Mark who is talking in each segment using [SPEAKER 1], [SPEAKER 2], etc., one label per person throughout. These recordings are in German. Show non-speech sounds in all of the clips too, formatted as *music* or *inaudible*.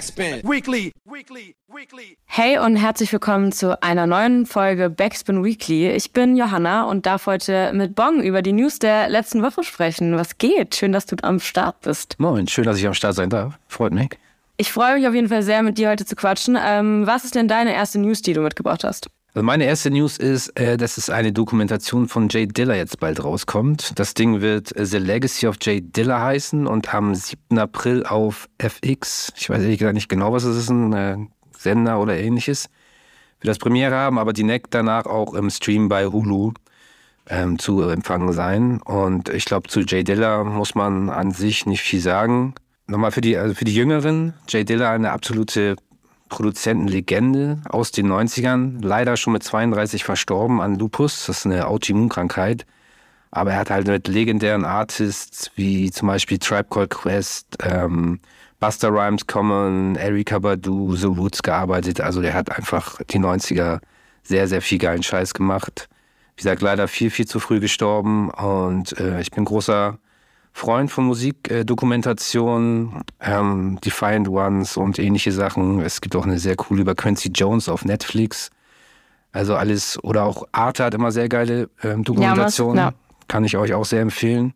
[SPEAKER 1] Backspin Weekly. Weekly.
[SPEAKER 2] Weekly. Hey und herzlich willkommen zu einer neuen Folge Backspin Weekly. Ich bin Johanna und darf heute mit Bong über die News der letzten Woche sprechen. Was geht? Schön, dass du am Start bist.
[SPEAKER 3] Moin, schön, dass ich am Start sein darf. Freut mich.
[SPEAKER 2] Ich freue mich auf jeden Fall sehr, mit dir heute zu quatschen. Ähm, was ist denn deine erste News, die du mitgebracht hast?
[SPEAKER 3] Also meine erste News ist, äh, dass es eine Dokumentation von Jay Diller jetzt bald rauskommt. Das Ding wird äh, The Legacy of Jay Diller heißen und am 7. April auf FX, ich weiß ehrlich gesagt nicht genau, was es ist, ein äh, Sender oder ähnliches, wird das Premiere haben, aber die direkt danach auch im Stream bei Hulu ähm, zu empfangen sein. Und ich glaube, zu Jay Diller muss man an sich nicht viel sagen. Nochmal für die, also für die Jüngeren, Jay Diller eine absolute Produzentenlegende aus den 90ern, leider schon mit 32 verstorben an Lupus, das ist eine Autoimmunkrankheit. Aber er hat halt mit legendären Artists wie zum Beispiel Tribe Called Quest, ähm, Buster Rhymes Common, Erika Badu, The Roots gearbeitet. Also der hat einfach die 90er sehr, sehr viel geilen Scheiß gemacht. Wie gesagt, leider viel, viel zu früh gestorben. Und äh, ich bin großer Freund von Musikdokumentation, äh, ähm, Defiant Ones und ähnliche Sachen. Es gibt auch eine sehr coole über Quincy Jones auf Netflix. Also alles, oder auch Arte hat immer sehr geile ähm, Dokumentationen. Ja, Kann ich euch auch sehr empfehlen.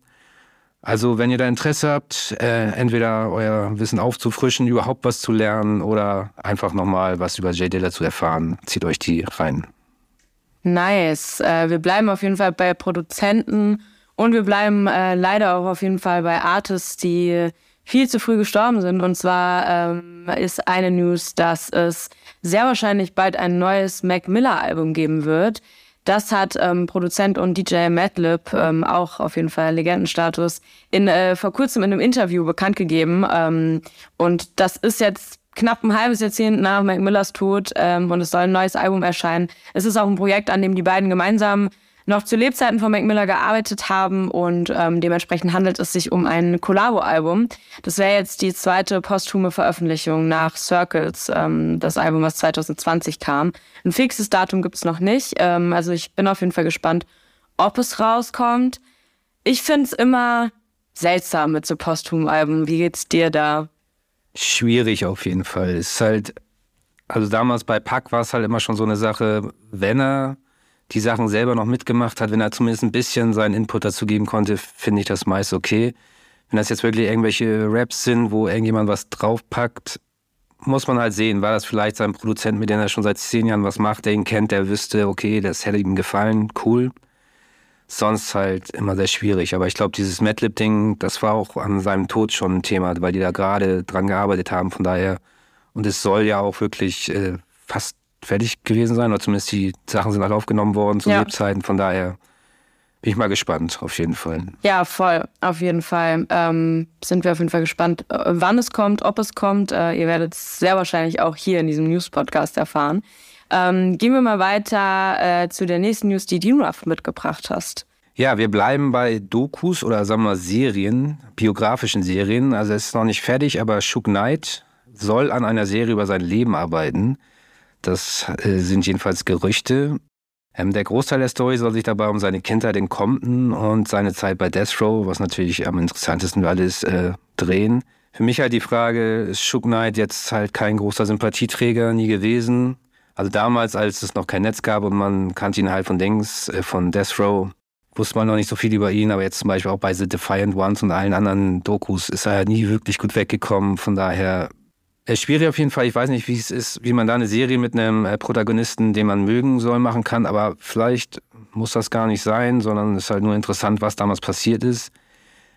[SPEAKER 3] Also, wenn ihr da Interesse habt, äh, entweder euer Wissen aufzufrischen, überhaupt was zu lernen oder einfach nochmal was über Jay Diller zu erfahren, zieht euch die rein.
[SPEAKER 2] Nice. Äh, wir bleiben auf jeden Fall bei Produzenten und wir bleiben äh, leider auch auf jeden Fall bei Artists, die viel zu früh gestorben sind. Und zwar ähm, ist eine News, dass es sehr wahrscheinlich bald ein neues Mac Miller-Album geben wird. Das hat ähm, Produzent und DJ Madlib, ähm, auch auf jeden Fall Legendenstatus, in, äh, vor kurzem in einem Interview bekannt gegeben. Ähm, und das ist jetzt knapp ein halbes Jahrzehnt nach Mac Millers Tod ähm, und es soll ein neues Album erscheinen. Es ist auch ein Projekt, an dem die beiden gemeinsam noch zu Lebzeiten von Mac Miller gearbeitet haben und ähm, dementsprechend handelt es sich um ein Collabo-Album. Das wäre jetzt die zweite posthume Veröffentlichung nach Circles, ähm, das Album, was 2020 kam. Ein fixes Datum gibt es noch nicht, ähm, also ich bin auf jeden Fall gespannt, ob es rauskommt. Ich finde es immer seltsam mit so posthumen Alben. Wie geht's dir da?
[SPEAKER 3] Schwierig auf jeden Fall. Es ist halt, also damals bei Pack war es halt immer schon so eine Sache, wenn er die Sachen selber noch mitgemacht hat, wenn er zumindest ein bisschen seinen Input dazu geben konnte, finde ich das meist okay. Wenn das jetzt wirklich irgendwelche Raps sind, wo irgendjemand was draufpackt, muss man halt sehen, war das vielleicht sein Produzent, mit dem er schon seit zehn Jahren was macht, der ihn kennt, der wüsste, okay, das hätte ihm gefallen, cool. Sonst halt immer sehr schwierig. Aber ich glaube, dieses Madlib-Ding, das war auch an seinem Tod schon ein Thema, weil die da gerade dran gearbeitet haben. Von daher, und es soll ja auch wirklich äh, fast fertig gewesen sein, oder zumindest die Sachen sind alle aufgenommen worden zu ja. Lebzeiten. Von daher bin ich mal gespannt, auf jeden Fall.
[SPEAKER 2] Ja, voll, auf jeden Fall. Ähm, sind wir auf jeden Fall gespannt, äh, wann es kommt, ob es kommt. Äh, ihr werdet es sehr wahrscheinlich auch hier in diesem News-Podcast erfahren. Ähm, gehen wir mal weiter äh, zu der nächsten News, die du mitgebracht hast.
[SPEAKER 3] Ja, wir bleiben bei Dokus oder sagen wir Serien, biografischen Serien. Also es ist noch nicht fertig, aber Shook Knight soll an einer Serie über sein Leben arbeiten. Das äh, sind jedenfalls Gerüchte. Ähm, der Großteil der Story soll sich dabei um seine Kindheit in Compton und seine Zeit bei Death Row, was natürlich am interessantesten war, ist, äh, drehen. Für mich halt die Frage, ist Shook Knight jetzt halt kein großer Sympathieträger, nie gewesen? Also damals, als es noch kein Netz gab und man kannte ihn halt von Dings, äh, von Death Row, wusste man noch nicht so viel über ihn, aber jetzt zum Beispiel auch bei The Defiant Ones und allen anderen Dokus ist er nie wirklich gut weggekommen. Von daher schwierig auf jeden Fall. Ich weiß nicht, wie es ist, wie man da eine Serie mit einem äh, Protagonisten, den man mögen soll, machen kann. Aber vielleicht muss das gar nicht sein, sondern es ist halt nur interessant, was damals passiert ist.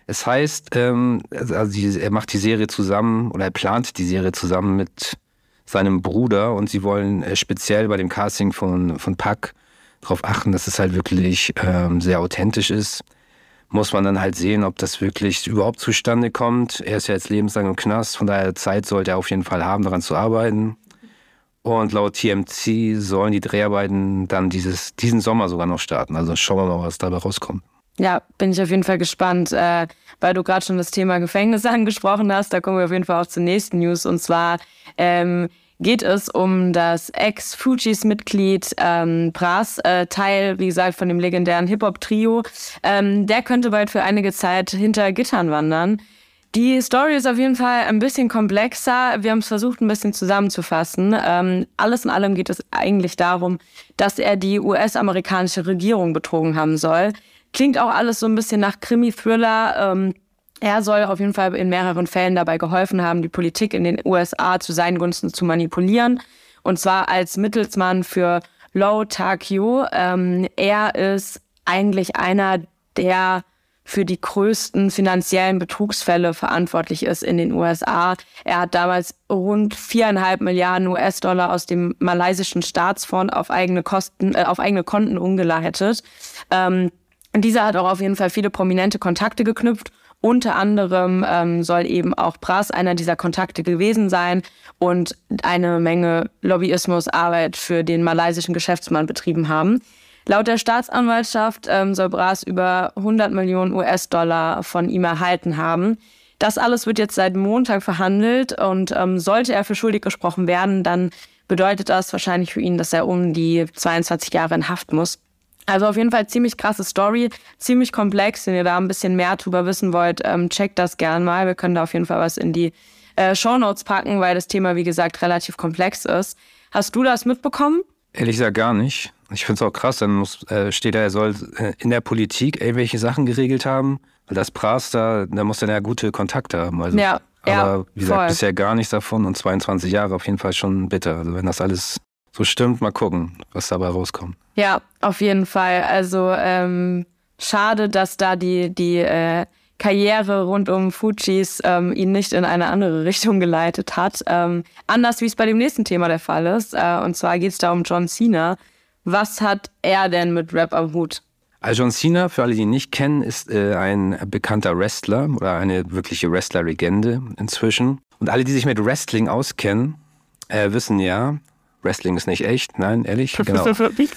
[SPEAKER 3] Es heißt, ähm, also die, er macht die Serie zusammen oder er plant die Serie zusammen mit seinem Bruder und sie wollen äh, speziell bei dem Casting von, von Pack darauf achten, dass es halt wirklich ähm, sehr authentisch ist muss man dann halt sehen, ob das wirklich überhaupt zustande kommt. Er ist ja jetzt lebenslang im Knast, von daher Zeit sollte er auf jeden Fall haben, daran zu arbeiten. Und laut TMC sollen die Dreharbeiten dann dieses, diesen Sommer sogar noch starten. Also schauen wir mal, was dabei rauskommt.
[SPEAKER 2] Ja, bin ich auf jeden Fall gespannt, äh, weil du gerade schon das Thema Gefängnis *laughs* angesprochen hast. Da kommen wir auf jeden Fall auch zur nächsten News. Und zwar ähm, geht es um das Ex-Fujis-Mitglied ähm, Pras, äh, Teil, wie gesagt, von dem legendären Hip-Hop-Trio. Ähm, der könnte bald für einige Zeit hinter Gittern wandern. Die Story ist auf jeden Fall ein bisschen komplexer. Wir haben es versucht, ein bisschen zusammenzufassen. Ähm, alles in allem geht es eigentlich darum, dass er die US-amerikanische Regierung betrogen haben soll. Klingt auch alles so ein bisschen nach Krimi-Thriller. Ähm, er soll auf jeden Fall in mehreren Fällen dabei geholfen haben, die Politik in den USA zu seinen Gunsten zu manipulieren. Und zwar als Mittelsmann für Lo Takyo. Ähm, er ist eigentlich einer der für die größten finanziellen Betrugsfälle verantwortlich ist in den USA. Er hat damals rund viereinhalb Milliarden US-Dollar aus dem malaysischen Staatsfonds auf eigene Kosten, äh, auf eigene Konten umgeleitet. Ähm, dieser hat auch auf jeden Fall viele prominente Kontakte geknüpft. Unter anderem ähm, soll eben auch Brass einer dieser Kontakte gewesen sein und eine Menge Lobbyismusarbeit für den malaysischen Geschäftsmann betrieben haben. Laut der Staatsanwaltschaft ähm, soll Bras über 100 Millionen US-Dollar von ihm erhalten haben. Das alles wird jetzt seit Montag verhandelt und ähm, sollte er für schuldig gesprochen werden, dann bedeutet das wahrscheinlich für ihn, dass er um die 22 Jahre in Haft muss. Also auf jeden Fall ziemlich krasse Story, ziemlich komplex. Wenn ihr da ein bisschen mehr drüber wissen wollt, ähm, checkt das gern mal. Wir können da auf jeden Fall was in die äh, Show Notes packen, weil das Thema, wie gesagt, relativ komplex ist. Hast du das mitbekommen?
[SPEAKER 3] Ehrlich gesagt gar nicht. Ich finde es auch krass, dann muss, äh, steht da, er soll äh, in der Politik irgendwelche Sachen geregelt haben. Weil das Pras da, da muss dann ja gute Kontakte haben. Also,
[SPEAKER 2] ja,
[SPEAKER 3] aber
[SPEAKER 2] ja,
[SPEAKER 3] wie gesagt,
[SPEAKER 2] voll.
[SPEAKER 3] bisher gar nichts davon und 22 Jahre auf jeden Fall schon bitter. Also wenn das alles so stimmt, mal gucken, was dabei rauskommt.
[SPEAKER 2] Ja, auf jeden Fall. Also ähm, schade, dass da die, die äh, Karriere rund um Fujis ähm, ihn nicht in eine andere *laughs* Richtung geleitet hat. Ähm, anders wie es bei dem nächsten Thema der Fall ist. Äh, und zwar geht es da um John Cena. Was hat er denn mit Rap am Hut?
[SPEAKER 3] Also John Cena, für alle, die ihn nicht kennen, ist äh, ein bekannter Wrestler oder eine wirkliche Wrestler-Legende inzwischen. Und alle, die sich mit Wrestling auskennen, äh, wissen ja, Wrestling ist nicht echt, nein, ehrlich, *laughs* genau.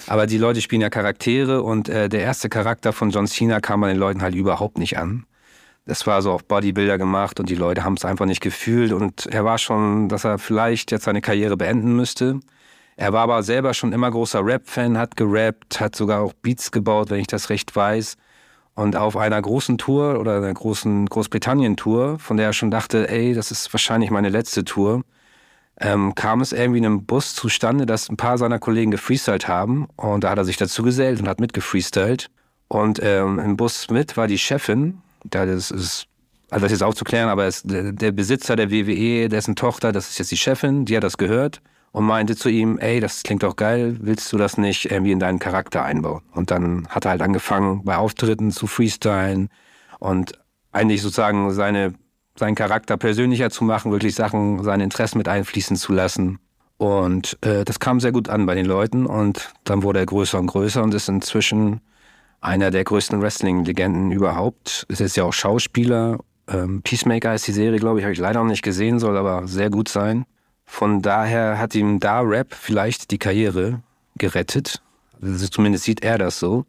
[SPEAKER 3] Aber die Leute spielen ja Charaktere und äh, der erste Charakter von John Cena kam bei den Leuten halt überhaupt nicht an. Das war so auf Bodybuilder gemacht und die Leute haben es einfach nicht gefühlt und er war schon, dass er vielleicht jetzt seine Karriere beenden müsste. Er war aber selber schon immer großer Rap-Fan, hat gerappt, hat sogar auch Beats gebaut, wenn ich das recht weiß. Und auf einer großen Tour oder einer großen Großbritannien-Tour, von der er schon dachte, ey, das ist wahrscheinlich meine letzte Tour, ähm, kam es irgendwie in einem Bus zustande, dass ein paar seiner Kollegen gefreestylt haben. Und da hat er sich dazu gesellt und hat mitgefreestylt. Und ähm, im Bus mit war die Chefin, das ist, also das ist aufzuklären, aber es, der Besitzer der WWE, dessen Tochter, das ist jetzt die Chefin, die hat das gehört und meinte zu ihm, ey, das klingt doch geil, willst du das nicht irgendwie in deinen Charakter einbauen? Und dann hat er halt angefangen, bei Auftritten zu freestylen und eigentlich sozusagen seine, seinen Charakter persönlicher zu machen, wirklich Sachen, seine Interessen mit einfließen zu lassen. Und äh, das kam sehr gut an bei den Leuten und dann wurde er größer und größer und ist inzwischen einer der größten Wrestling-Legenden überhaupt. Ist jetzt ja auch Schauspieler. Ähm, Peacemaker ist die Serie, glaube ich, habe ich leider noch nicht gesehen, soll aber sehr gut sein. Von daher hat ihm da Rap vielleicht die Karriere gerettet. Also zumindest sieht er das so.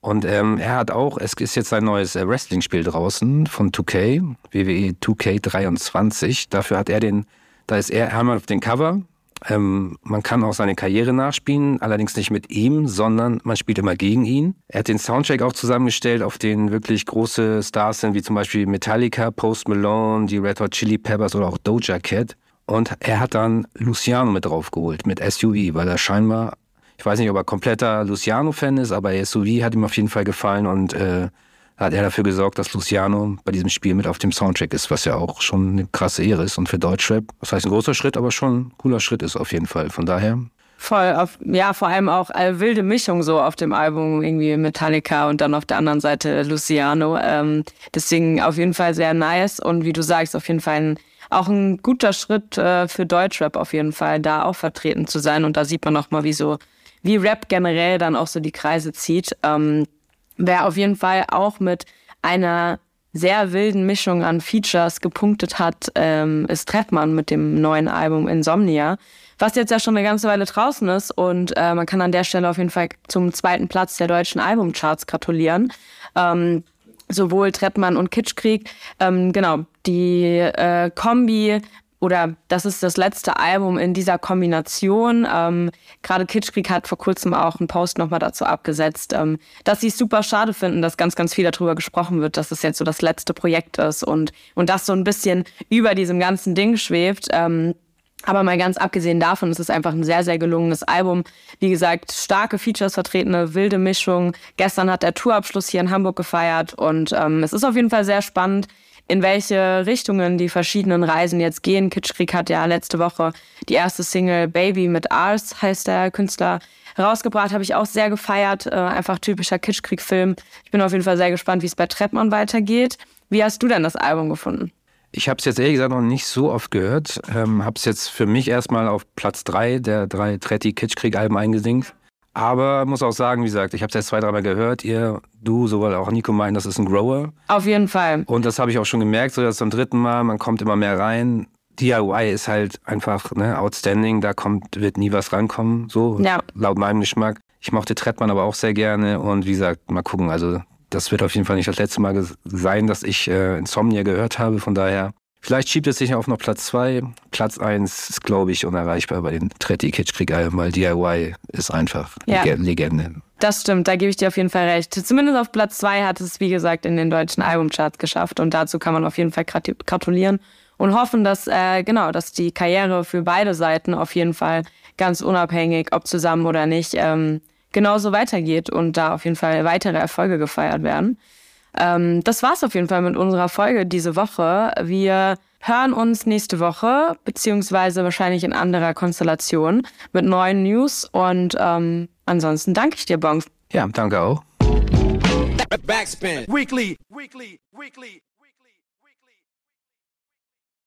[SPEAKER 3] Und ähm, er hat auch, es ist jetzt ein neues äh, Wrestling-Spiel draußen von 2K, WWE 2K23. Dafür hat er den, da ist er einmal auf dem Cover. Ähm, man kann auch seine Karriere nachspielen, allerdings nicht mit ihm, sondern man spielt immer gegen ihn. Er hat den Soundtrack auch zusammengestellt, auf den wirklich große Stars sind, wie zum Beispiel Metallica, Post Malone, die Red Hot Chili Peppers oder auch Doja Cat. Und er hat dann Luciano mit draufgeholt, mit SUV, weil er scheinbar, ich weiß nicht, ob er kompletter Luciano-Fan ist, aber SUV hat ihm auf jeden Fall gefallen und äh, hat er dafür gesorgt, dass Luciano bei diesem Spiel mit auf dem Soundtrack ist, was ja auch schon eine krasse Ehre ist. Und für Deutschrap, das heißt ein großer Schritt, aber schon ein cooler Schritt ist auf jeden Fall. Von daher
[SPEAKER 2] Voll, auf, ja, vor allem auch eine wilde Mischung so auf dem Album, irgendwie Metallica und dann auf der anderen Seite Luciano. Ähm, deswegen auf jeden Fall sehr nice und wie du sagst, auf jeden Fall ein auch ein guter Schritt äh, für Deutschrap auf jeden Fall, da auch vertreten zu sein. Und da sieht man auch mal, wie so, wie Rap generell dann auch so die Kreise zieht. Ähm, wer auf jeden Fall auch mit einer sehr wilden Mischung an Features gepunktet hat, ähm, ist Treppmann mit dem neuen Album Insomnia, was jetzt ja schon eine ganze Weile draußen ist und äh, man kann an der Stelle auf jeden Fall zum zweiten Platz der deutschen Albumcharts gratulieren. Ähm, sowohl Treppmann und Kitschkrieg. Ähm, genau, die äh, Kombi oder das ist das letzte Album in dieser Kombination. Ähm, Gerade Kitschkrieg hat vor kurzem auch einen Post nochmal dazu abgesetzt, ähm, dass sie es super schade finden, dass ganz, ganz viel darüber gesprochen wird, dass es jetzt so das letzte Projekt ist und, und das so ein bisschen über diesem ganzen Ding schwebt. Ähm, aber mal ganz abgesehen davon, es ist einfach ein sehr, sehr gelungenes Album. Wie gesagt, starke Features vertreten, eine wilde Mischung. Gestern hat der Tourabschluss hier in Hamburg gefeiert und ähm, es ist auf jeden Fall sehr spannend, in welche Richtungen die verschiedenen Reisen jetzt gehen. Kitschkrieg hat ja letzte Woche die erste Single Baby mit Ars, heißt der Künstler, rausgebracht. Habe ich auch sehr gefeiert. Äh, einfach typischer Kitschkrieg-Film. Ich bin auf jeden Fall sehr gespannt, wie es bei Treppmann weitergeht. Wie hast du denn das Album gefunden?
[SPEAKER 3] Ich habe es jetzt ehrlich gesagt noch nicht so oft gehört. Ähm, habe es jetzt für mich erstmal auf Platz 3 der drei Tretti Kitschkrieg-Alben eingesinkt. Aber muss auch sagen, wie gesagt, ich habe es jetzt zwei, dreimal gehört. Ihr, du, sowohl auch Nico meinen, das ist ein Grower.
[SPEAKER 2] Auf jeden Fall.
[SPEAKER 3] Und das habe ich auch schon gemerkt, so jetzt zum dritten Mal, man kommt immer mehr rein. DIY ist halt einfach ne, outstanding, da kommt, wird nie was rankommen, so ja. laut meinem Geschmack. Ich mochte Trettmann aber auch sehr gerne und wie gesagt, mal gucken, also das wird auf jeden Fall nicht das letzte Mal sein, dass ich äh, Insomnia gehört habe. Von daher, vielleicht schiebt es sich auf noch Platz 2. Platz 1 ist, glaube ich, unerreichbar bei den Tretti Kitschkrieg-Alben, weil DIY ist einfach ja. Legende.
[SPEAKER 2] Das stimmt, da gebe ich dir auf jeden Fall recht. Zumindest auf Platz 2 hat es, wie gesagt, in den deutschen Albumcharts geschafft und dazu kann man auf jeden Fall gratulieren und hoffen, dass äh, genau, dass die Karriere für beide Seiten auf jeden Fall ganz unabhängig, ob zusammen oder nicht, ähm, genauso weitergeht und da auf jeden Fall weitere Erfolge gefeiert werden. Ähm, das war's auf jeden Fall mit unserer Folge diese Woche. Wir hören uns nächste Woche, beziehungsweise wahrscheinlich in anderer Konstellation mit neuen News. Und ähm, ansonsten danke ich dir, Bonk.
[SPEAKER 3] Ja, danke auch.
[SPEAKER 1] Backspin. Weekly, weekly, weekly.